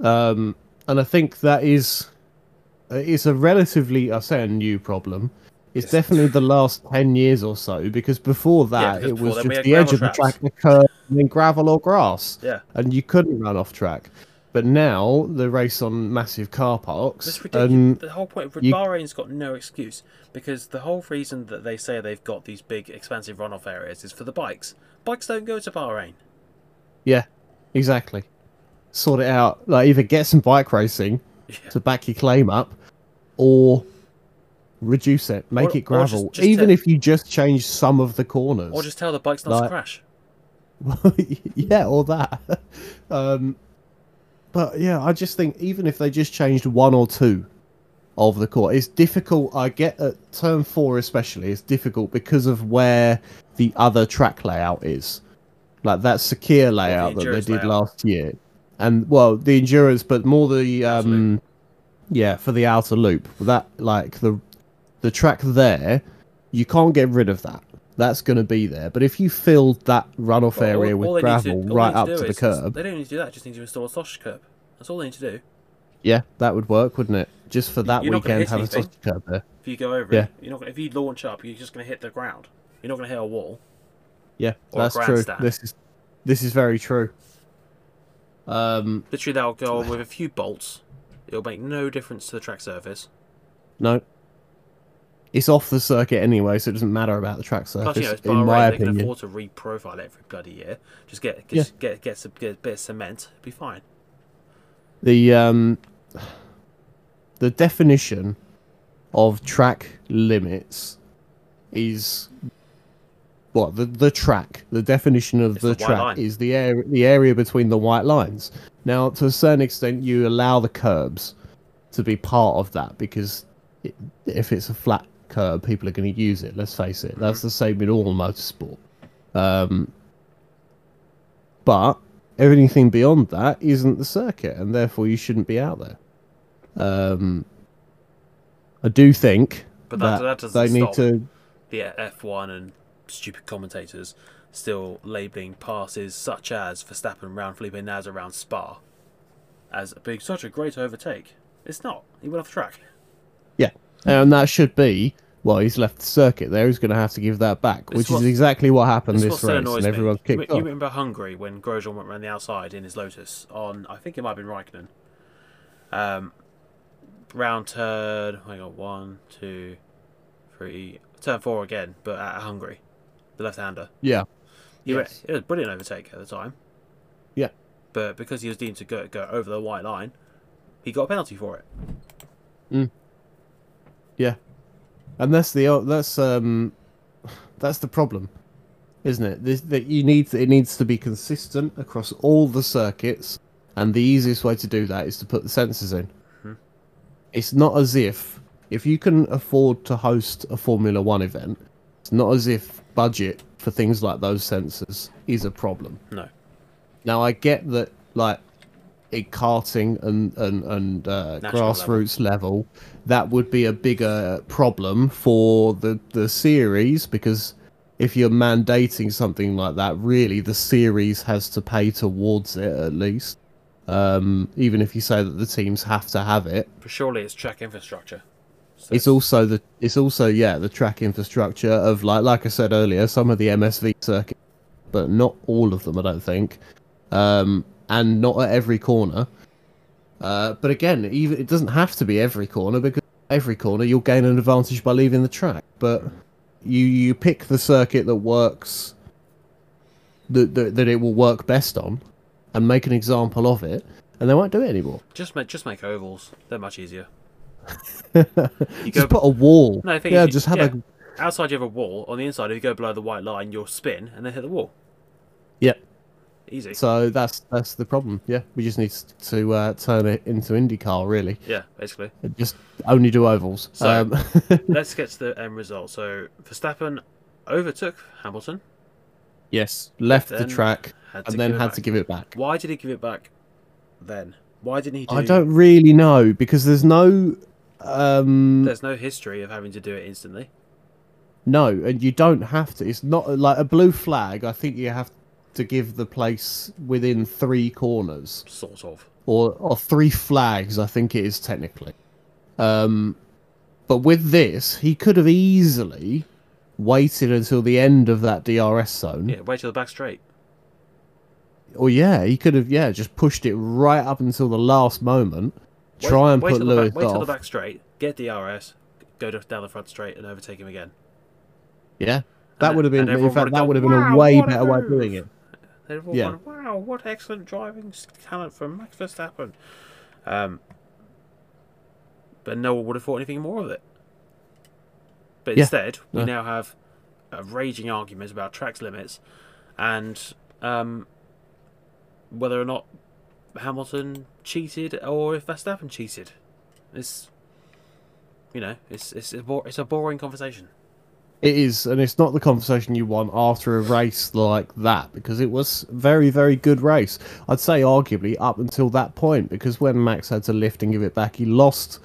Um, and I think that is it's a relatively, I say, a new problem. It's Yes. definitely the last ten years or so because before that because it before was just the edge of the track, the curve, and then gravel or grass, Yeah, and you couldn't run off track. But now the race on massive car parks, that's ridiculous. and the whole point, you- Bahrain's got no excuse because the whole reason that they say they've got these big, expansive runoff areas is for the bikes. Bikes don't go to Bahrain. yeah, exactly. Sort it out. Like either get some bike racing Yeah. to back your claim up, or reduce it, make Or- it or just- gravel. just Even to- if you just change some of the corners. Or just tell the bikes not to crash. yeah, or that. um, but yeah, I just think even if they just changed one or two of the core, it's difficult. I get at turn four especially, it's difficult because of where the other track layout is. Like that secure layout that they did layout. last year, and well, the endurance, but more the um, yeah, for the outer loop. That like the the track there, you can't get rid of that. That's going to be there. But if you filled that runoff Well, area all with they need to- gravel right need to up to the curb, They don't need to do that. Just need to install a sausage curb. That's all they need to do. yeah, that would work, wouldn't it? Just for that You're weekend, have a sausage curb there. If you go over Yeah. it, you're not. Gonna, if you launch up, you're just going to hit the ground. You're not going to hit a wall. Yeah, that's true. This is this is very true. Um, Literally, they'll go on with a few bolts. It'll make no difference to the track surface. no, it's off the circuit anyway, so it doesn't matter about the track Plus, surface. you know, it's in my they can opinion, afford to re-profile it every bloody year. Just get just get get some get a bit of cement. Be fine. the um, the definition of track limits is what the the track. The definition of It's the, the track line. is the area the area between the white lines. Now, to a certain extent, you allow the curbs to be part of that because if it's a flat curb, people are going to use it. Let's face it. That's the same in all motorsport. Um, but everything beyond that isn't the circuit, and therefore you shouldn't be out there. Um, I do think But that, that, that doesn't they need to. the F1 and stupid commentators still labelling passes such as Verstappen round Felipe Nasr around Spa. as being such a great overtake. It's not. He went off track. And that should be. Well, he's left the circuit there. He's going to have to give that back, which what- is exactly what happened This this, race, and me. everyone's You, kicked you off. remember Hungary when Grosjean went around the outside in his Lotus on, I think it might have been Raikkonen. Um, round turn, I got one, two, three, turn four again, but at Hungary, the left-hander. Yeah, He went, Yes. it was a brilliant overtake at the time. Yeah. But because he was deemed to go, go over the white line, he got a penalty for it. Yeah, and that's the that's um that's the problem, isn't it? This, that you need it needs to be consistent across all the circuits, and the easiest way to do that is to put the sensors in. Mhm. It's not as if if you can afford to host a Formula One event, it's not as if budget for things like those sensors is a problem. No. Now I get that, like in karting and and and uh, grassroots level. that would be a bigger problem for the the series because if you're mandating something like that, really the series has to pay towards it at least. Um, even if you say that the teams have to have it, But surely it's track infrastructure. So it's also the it's also yeah the track infrastructure of like like I said earlier, some of the MSV circuit, but not all of them, I don't think, um, and not at every corner. Uh, but again, even it doesn't have to be every corner because every corner you'll gain an advantage by leaving the track. But you you pick the circuit that works, that that, that it will work best on, and make an example of it, and they won't do it anymore. just make just make ovals. They're much easier. you just go- put a wall. No, I think yeah, you- just have yeah. a Outside you have a wall. On the inside, if you go below the white line, you'll spin and then hit the wall. yeah. Easy. So that's that's the problem. Yeah, we just need to uh, turn it into IndyCar, really. yeah, basically. Just only do ovals. So- um, Let's get to the end result. So Verstappen overtook Hamilton. yes, left the track and then had to give it back. Why did he give it back then? Why didn't he do? I don't really know because there's no, um, There's no history of having to do it instantly. no, and you don't have to. It's not like a blue flag. I think you have to give the place within three corners. Sort of. or or three flags, I think it is technically. Um, but with this, he could have easily waited until the end of that DRS zone. Yeah, wait till the back straight. Or yeah, he could have yeah just pushed it right up until the last moment. Wait, Try and wait put Lewis back, Wait till the back straight. Get DRS. Go down the front straight and overtake him again. Yeah, that would have been in fact that would have been a way better way of doing it. They'd have all Yeah. gone, wow, what excellent driving talent from Max Verstappen. Um, but no one would have thought anything more of it. But Yeah. instead, we No. now have a raging argument about tracks limits and um, whether or not Hamilton cheated or if Verstappen cheated. It's, you know, it's it's a, bo- it's a boring conversation. It is, and it's not the conversation you want after a race like that because it was very, very good race. I'd say arguably up until that point because when Max had to lift and give it back, he lost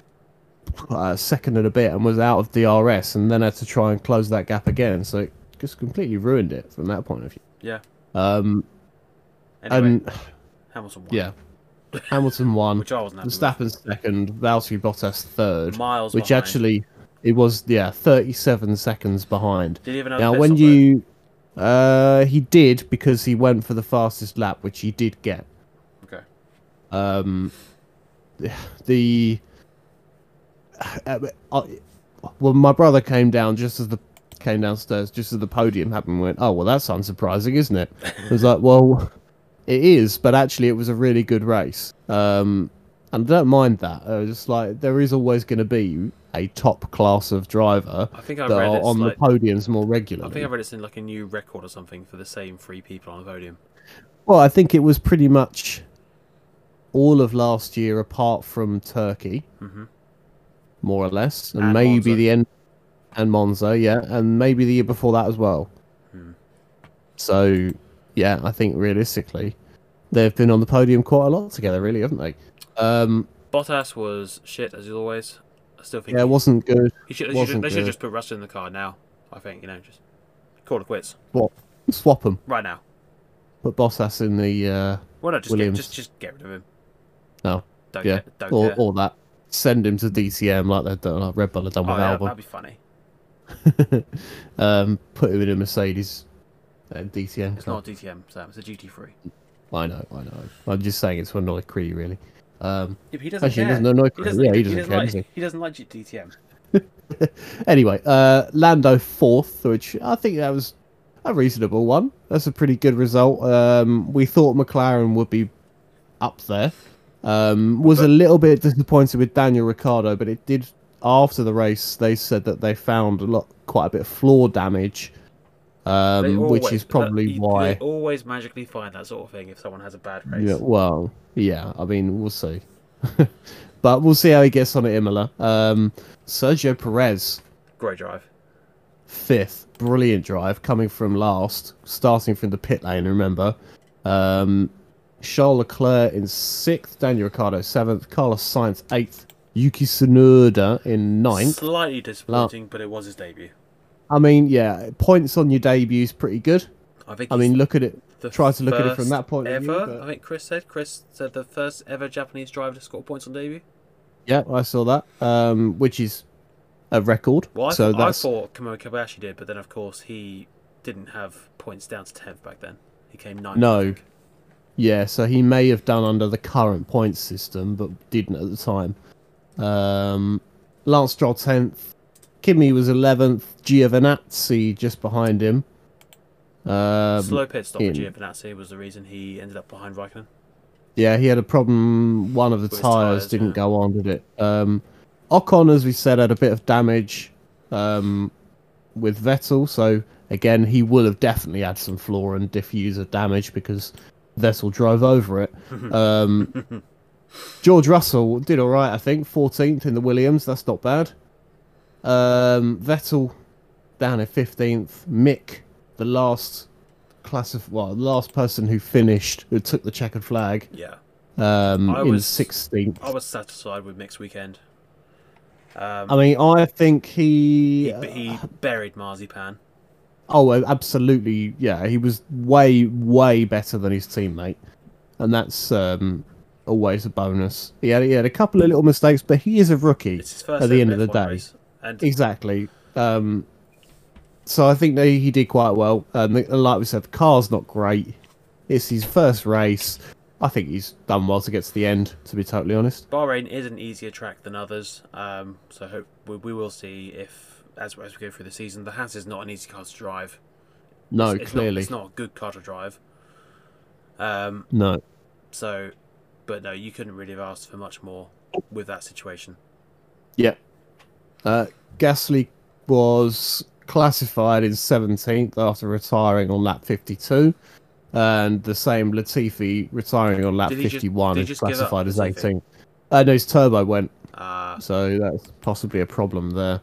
uh, a second and a bit and was out of DRS and then had to try and close that gap again. So it just completely ruined it from that point of view. Yeah. Um, Anyway, and Hamilton won. yeah, Hamilton won, Which I wasn't. Verstappen second, Valtteri Bottas third, Miles which behind. actually it was yeah 37 seconds behind. Did he even have Now, when you, uh, he did because he went for the fastest lap, which he did get. Okay. Um, the, uh, uh, well, my brother came down just as the came downstairs, just as the podium happened. and Went, oh well, that's unsurprising, isn't it? I was like, well, it is, but actually, it was a really good race. Um, and I don't mind that. I was just like, there is always going to be a top class of driver I think I've that read are it's on like, the podiums more regularly. I think I read it's in like a new record or something for the same three people on the podium. Well, I think it was pretty much all of last year, apart from Turkey, hmm more or less, and, And maybe Monza. the end and Monza, yeah, and maybe the year before that as well. Hmm. So, yeah, I think realistically, they've been on the podium quite a lot together, really, haven't they? Um, Bottas was shit as always. I still think yeah, it wasn't good. he should, they should, wasn't they should good. just put Russell in the car now. I think you know just call it quits What? Swap them, right now. put Bottas in the. Uh, Why not just get, Williams. just just get rid of him? No. Don't yeah, care. Don't or care. or that. Send him to DTM like they've done, like Red Bull have done oh, with yeah, Albon. that'd be funny. um, put him in a Mercedes uh, DTM. It's car. not a DTM, Sam. It's a GT3. I know, I know. I'm just saying it's annoy Cree, really. Um, Yeah, he doesn't actually, care. he doesn't annoy He Cree. doesn't, yeah, he he doesn't doesn't care. like. does he? He doesn't like DTM. Anyway, uh, Lando fourth, which I think that was a reasonable one. That's a pretty good result. Um, we thought McLaren would be up there. Um, was a little bit disappointed with Daniel Ricciardo, but it did after the race. They said that they found a lot, quite a bit of floor damage, um, They which is probably you- why. They always magically find that sort of thing if someone has a bad race. Yeah, well, yeah. I mean, we'll see, but we'll see how he gets on at Imola. Um, Sergio Perez, Great drive. fifth, brilliant drive coming from last, starting from the pit lane. Remember, um, Charles Leclerc in sixth, Daniel Ricciardo seventh, Carlos Sainz eighth, Yuki Tsunoda in ninth. Slightly disappointing, but it was his debut. I mean, yeah, points on your debut is pretty good. I think. I mean, look at it. try to look at it from that point of ever, view, but- I think Chris said. Chris said the first ever Japanese driver to score points on debut. Yeah, I saw that, um, which is a record. Well, I, so th- I thought Kamui Kobayashi did, but then of course he didn't have points down to tenth back then. He came ninth. No. Yeah, so he may have done under the current points system, but didn't at the time. Um, Lance Stroll tenth, Kimi was eleventh, Giovinazzi just behind him. Um, Slow pit stop for in- Giovinazzi was the reason he ended up behind Raikkonen. yeah, he had a problem. One of the tires tyres, didn't yeah. go on, did it? Um, Ocon, as we said, had a bit of damage um, with Vettel, so again, he will have definitely had some floor and diffuser damage because Vettel drove over it. Um, George Russell did all right, I think, 14th in the Williams. That's not bad. Um, Vettel down in 15th. Mick, the last class of well, the last person who finished, who took the checkered flag, Yeah, um, I in was- 16th. I was satisfied with Mick's weekend. Um, I mean, I think he. he, he buried Marzipan. Oh, absolutely. Yeah, he was way, way better than his teammate, and that's um, always a bonus. He had, he had a couple of little mistakes, but he is a rookie It's his first at the end of the day. race. And Exactly. Um, so I think he did quite well. Um, like we said, the car's not great. It's his first race. I think he's done well to get to the end. To be totally honest. Bahrain is an easier track than others, um, so hope we, we will see if as as we go through the season, the Haas is not an easy car to drive. No, It's- it's clearly, not, it's not a good car to drive. Um, no. so, but no, you couldn't really have asked for much more with that situation. Yeah. Uh, Gasly was classified in 17th after retiring on lap 52. And the same Latifi retiring on lap Did he just- 51 is just up, classified as Latifi? 18th. Uh, no, his turbo went, Uh, so that's possibly a problem there.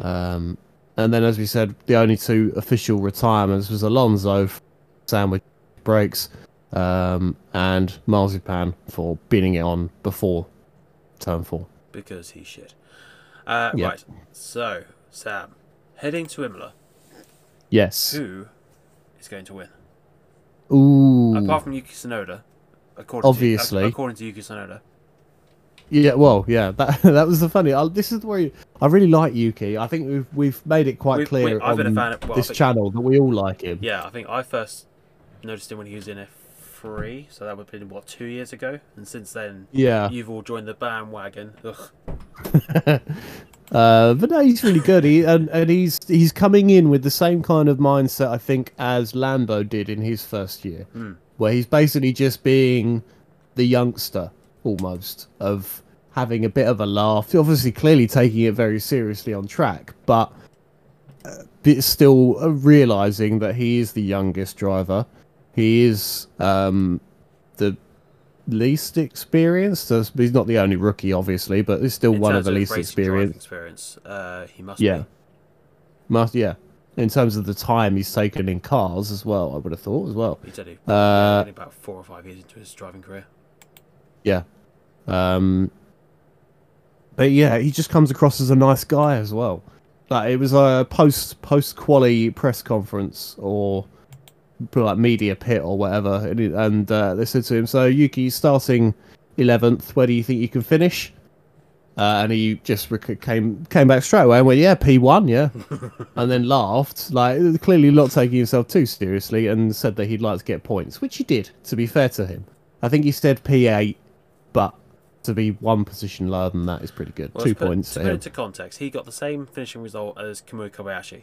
Um, and then, as we said, the only two official retirements was Alonso for sandwich brakes um, and Marzipan for binning it on before turn four. because he's shit. Uh, Yeah. Right, so Sam, heading to Imola, Yes. who is going to win? Ooh. Apart from Yuki Tsunoda, according Obviously. to, according to Yuki Tsunoda. Yeah, well, yeah, that that was the funny. I, this is where I really like Yuki. I think we've we've made it quite We- clear we- I've been a on fan of- well, this think- channel that we all like him. Yeah, I think I first noticed him when he was in F3, so that would have been what two years ago, and since then Yeah, you've all joined the bandwagon. Uh, but no, he's really good. He and, and he's he's coming in with the same kind of mindset I think as Lambo did in his first year, Hmm. where he's basically just being the youngster almost of having a bit of a laugh. Obviously, clearly taking it very seriously on track, but uh, still realizing that he is the youngest driver. He is um, the least experienced. He's not the only rookie, obviously, but he's still In one of the least experienced. Experience, uh, he must. Yeah. be. Must yeah. In terms of the time he's taken in cars as well, I would have thought as well. He's only, Uh, about four or five years into his driving career. Yeah. Um. But yeah, he just comes across as a nice guy as well. Like it was a post post quali press conference or like media pit or whatever, and, and uh, they said to him, "So Yuki, starting eleventh. Where do you think you can finish?" Uh, and he just rec- came came back straight away and went, "Yeah, P one, yeah," and then laughed, like clearly not taking himself too seriously, and said that he'd like to get points, which he did. To be fair to him, I think he said P eight, but to be one position lower than that is pretty good. Well, Two put, points To put into context, he got the same finishing result as Kamui Kobayashi.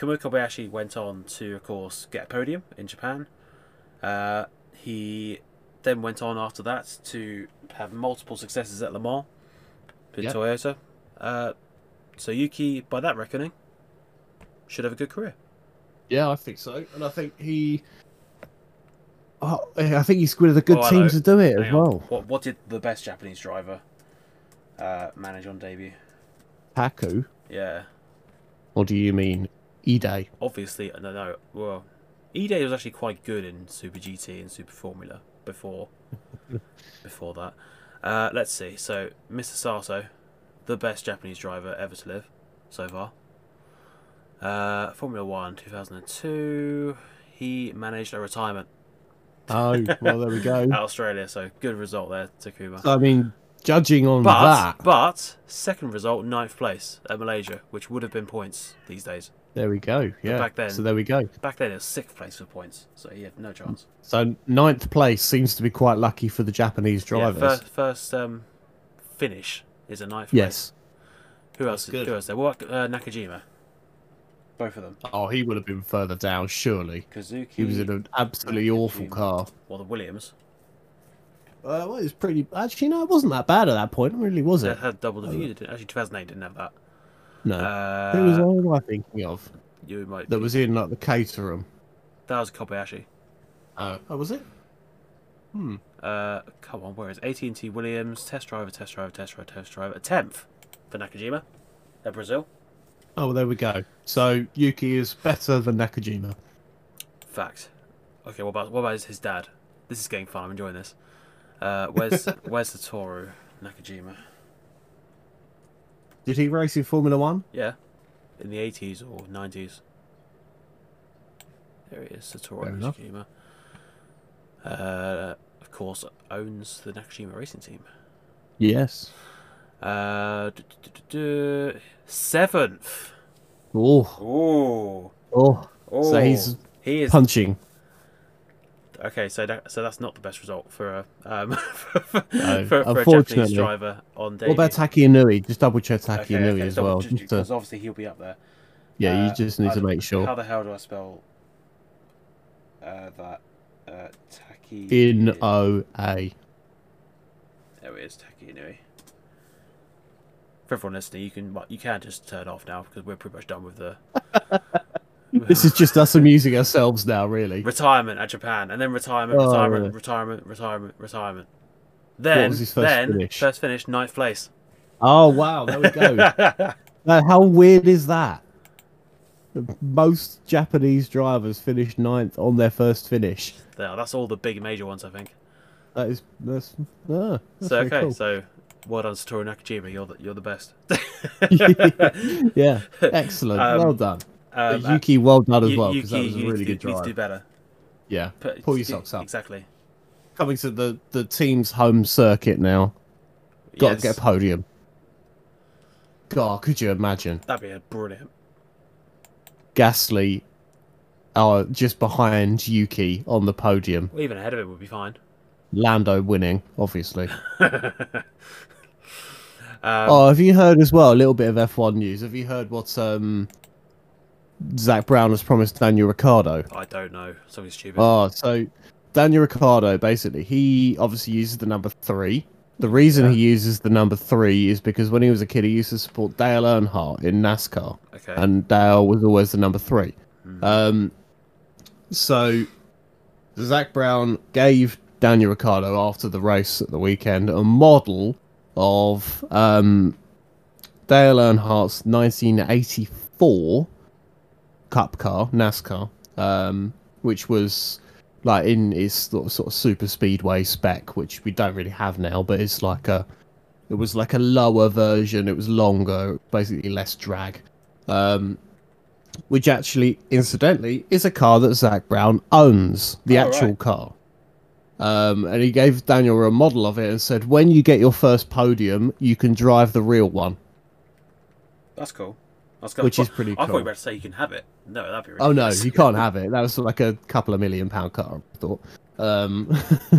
Kamui Kobayashi went on to, of course, get a podium in Japan. Uh, he then went on after that to have multiple successes at Le Mans with Yep. Toyota. Uh, so Yuki, by that reckoning, should have a good career. Yeah, I think so, and I think he. Oh, I think he's with a good Oh, team to do it as on. well. What what did the best Japanese driver uh, manage on debut? Haku, Yeah, or do you mean Ide? obviously, no, no. Well, Ide was actually quite good in Super GT and Super Formula before before that. Uh, let's see. So, Mr. Sato, the best Japanese driver ever to live so far. Uh, Formula One, 2002. He managed a retirement Oh, well, there we go. at Australia, so good result there, Takuma. I mean, judging on But that, but second result, ninth place at Malaysia, which would have been points these days. There we go. Yeah. back then- so there we go. Back then, it was sixth place for points, so he had no chance. So ninth place seems to be quite lucky for the Japanese drivers. Yeah, first first um, finish is a ninth place. yes. Who else? good. Who else there? What uh, Nakajima? Both of them. Oh, he would have been further down, surely. Kazuki. He was in an absolutely awful car. Well, the Williams. Uh, well, it was pretty. Actually, no, it wasn't that bad at that point, really, was It it? had double the view. didn't- Actually, 2008 didn't have that. No. Uh, Who was I thinking of? You might. That be- was in like the Caterham. That was Kobayashi. Oh, oh was it? Hmm. Uh, come on, where is AT&T Williams? Test driver, test driver, test driver, test driver. A tenth for Nakajima at Brazil. Oh, well, there we go. So Yuki is better than Nakajima. Fact. Okay, what about what about his dad? This is getting fun. I'm enjoying this. Uh, where's where's Satoru Nakajima? Did he race in Formula One? Yeah, in the 80s or 90s. There he is, Satoru Fair enough. Nakajima. Uh, of course, owns the Nakajima racing team. Yes. Uh, seventh. Oh, Oh, oh. oh. So he's he is punching. Okay. So that, so that's not the best result for a um for, for, No, for, a Japanese driver on debut. What about Taki Inoue? Just double check Taki okay, Inoue okay, as double- well. ju- ju- to- because obviously he'll be up there. yeah, you Uh, just need I to make sure. How the hell do I spell uh, that? Uh, Taki In O A. There it is, Taki Inoue. For everyone listening, you can you can just turn off now because we're pretty much done with the This is just us amusing ourselves now, really. retirement at Japan, and then retirement, Oh, retirement, really? retirement, retirement, retirement. Then, first then finish? first finish, ninth place. Oh wow, there we go. Uh, how weird is that? Most Japanese drivers finish ninth on their first finish. Yeah, that's all the big major ones, I think. That is that's, ah, that's so okay, cool. so well done, Satoru Nakajima. You're the you're the best. yeah, excellent. Um, well done. Um, Uh, Yuki, well done as well because that was a really good need to drive. do better. Yeah, Put- pull your socks up. Exactly. Coming to the the team's home circuit now. Got Yes, to get a podium. God, could you imagine that'd be a brilliant. Gasly, uh, just behind Yuki on the podium. Well, even ahead of it would be fine. Lando winning, obviously. Um, Oh, have you heard as well a little bit of F1 news? Have you heard what um Zak Brown has promised Daniel Ricciardo? I don't know. Something stupid. Oh, so Daniel Ricciardo basically he obviously uses the number three. The reason Yeah. he uses the number three is because when he was a kid he used to support Dale Earnhardt in NASCAR, okay. and Dale was always the number three. Hmm. Um, so Zak Brown gave Daniel Ricciardo after the race at the weekend a model of um, Dale Earnhardt's 1984 Cup car, NASCAR, um, which was like in its sort of, sort of super speedway spec, which we don't really have now, but it's like a it was like a lower version. It was longer, basically less drag. Um, which actually, incidentally, is a car that Zak Brown owns. The Oh, actual right. car. Um, and he gave Daniel a model of it and said, when you get your first podium, you can drive the real one. That's cool. That's Which is pretty I thought you were about to say you can have it. No, that'd be really Oh no, ridiculous. you can't have it. That was like a couple of million pound car, I thought. Um,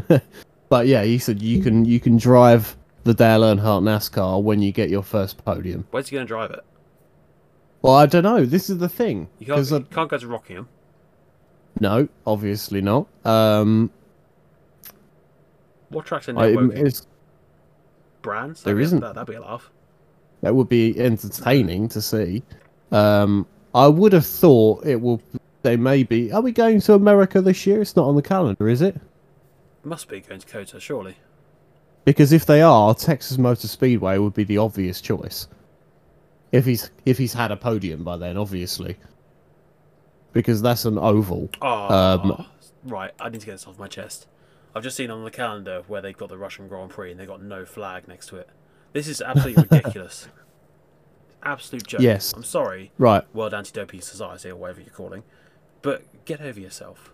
but yeah, he said you can you can drive the Dale Earnhardt NASCAR when you get your first podium. Where's he going to drive it? Well, I don't know. This is the thing. You can't, you can't go to Rockingham. no, obviously not. Um, What tracks in I, there? Brands? there That'd isn't. That, that'd be a laugh. That would be entertaining to see. Um, I would have thought it will. They may be. Are we going to America this year? It's not on the calendar, is it? Must be going to COTA, surely. Because if they are, Texas Motor Speedway would be the obvious choice. If he's if he's had a podium by then, obviously. Because that's an oval. Oh, Um, right. I need to get this off my chest. I've just seen on the calendar where they've got the Russian Grand Prix and they've got no flag next to it. This is absolutely ridiculous. Absolute joke. Yes. I'm sorry, Right. World Anti-Doping Society or whatever you're calling, but get over yourself.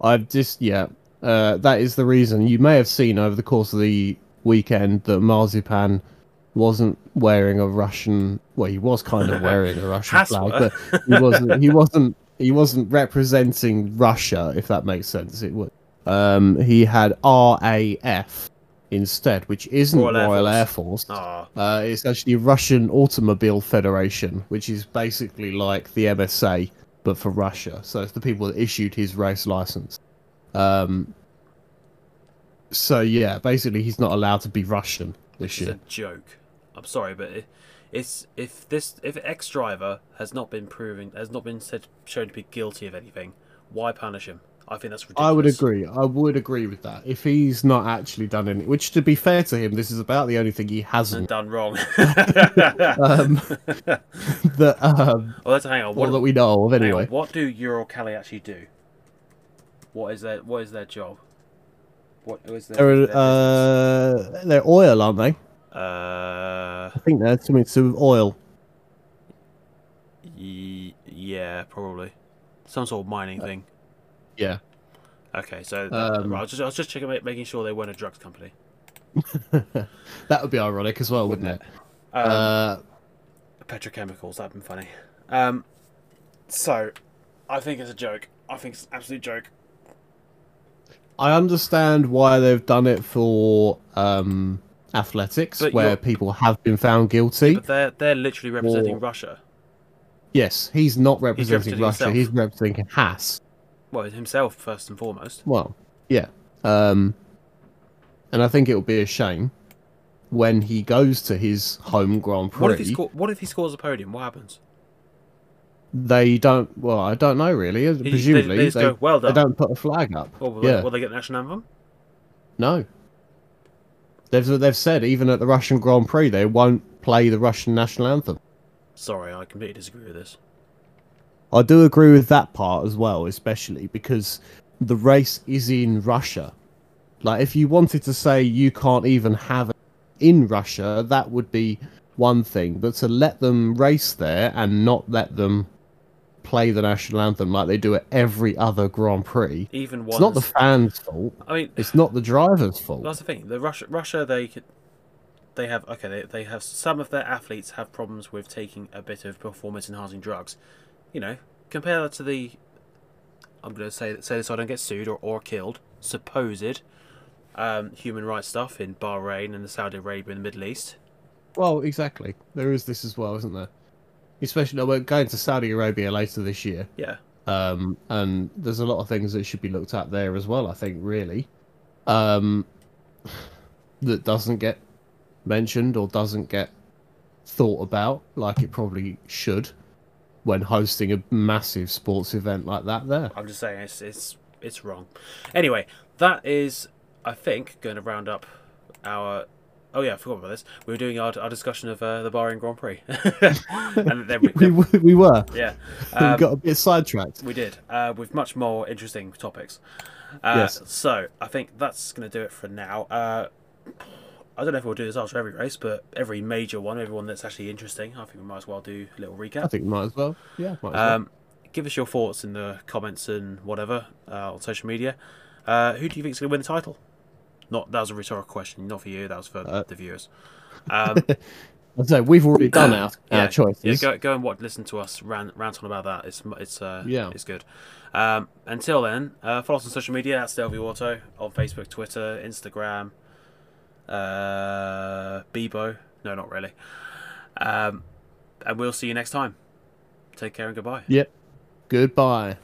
I've just yeah. Uh, that is the reason you may have seen over the course of the weekend that Marzipan wasn't wearing a Russian. Well, he was kind of wearing a Russian flag, but he wasn't. He wasn't. He wasn't representing Russia, if that makes sense. It would. Um, he had RAF instead, which isn't Royal Royal, Air Air Force. Ah, Uh, it's actually Russian Automobile Federation, which is basically like the MSA but for Russia. So it's the people that issued his race license. Um, so yeah, basically he's not allowed to be Russian this this is year. a joke. I'm sorry, but it, it's if this if X driver has not been proven has not been said shown to be guilty of anything, why punish him? I think that's ridiculous. I would agree. I would agree with that. If he's not actually done any, which to be fair to him, this is about the only thing he hasn't done wrong. um, that um, well, let's hang on. What, that we know of hang on, anyway. what do Uralkali actually do? What is their What is their job? What is their, They're, their uh, they're oil, aren't they? uh, I think they're something to do with oil. y- yeah, probably some sort of mining thing. Yeah. Okay, so Um, right, I was just I was just checking, making sure they weren't a drugs company. that would be ironic as well, wouldn't it? Um, Uh, petrochemicals. That'd been funny. Um, so, I think it's a joke. I think it's an absolute joke. I understand why they've done it for um, athletics, But where people have been found guilty. But they're they're literally representing Or- Russia. Yes, he's not representing representing Russia. himself. He's representing Haas. Well, himself first and foremost. Well, yeah. Um, and I think it will be a shame when he goes to his home Grand Prix. What if he sco- What if he scores a podium? What happens? They don't. Well, I don't know really. they- Presumably, they just go, "Well they don't put a flag up. Or will, yeah. they, will they get the national anthem? No. They've they've said even at the Russian Grand Prix they won't play the Russian national anthem. Sorry, I completely disagree with this. I do agree with that part as well, especially because the race is in Russia. Like if you wanted to say you can't even have it in Russia, that would be one thing, but to let them race there and not let them play the national anthem like they do at every other Grand Prix, Even once. it's not the fans' fault. I mean, It's not the driver's fault. that's the thing. The Russia, Russia, they could, they have okay. They, they have some of their athletes have problems with taking a bit of performance enhancing drugs. You know, compare that to the. I'm going to say say this so I don't get sued or, or killed. Supposed um, human rights stuff in Bahrain and the Saudi Arabia and the Middle East. Well, exactly. There is this as well, isn't there? Especially, we're going to Saudi Arabia later this year, Yeah, um, and there's a lot of things that should be looked at there as well. I think, really, um, that doesn't get mentioned or doesn't get thought about like it probably should when hosting a massive sports event like that. There, I'm just saying it's it's it's wrong. Anyway, that is I think going to round up our. Oh yeah, I forgot about this. We were doing our, our discussion of uh, the Bahrain Grand Prix, and then we, we, we were. yeah, we um, got a bit sidetracked. we did uh, with much more interesting topics. Uh, Yes. So I think that's going to do it for now. Uh, I don't know if we'll do this after every race, but every major one, everyone that's actually interesting, I think we might as well do a little recap. I think we might as well. Yeah, might as well. Um, give us your thoughts in the comments and whatever uh, on social media. Uh, who do you think is going to win the title? Not that was a rhetorical question, not for you. That was for Uh, the viewers. Um, I'd we've already done our, yeah, our choices. Yeah, go, go and watch, listen to us rant, rant on about that. It's it's uh, Yeah. it's good. Um, until then, uh, follow us on social media at Stelvio Auto on Facebook, Twitter, Instagram, uh, Bebo. No, not really. Um, and we'll see you next time. Take care and goodbye. Yep. Goodbye.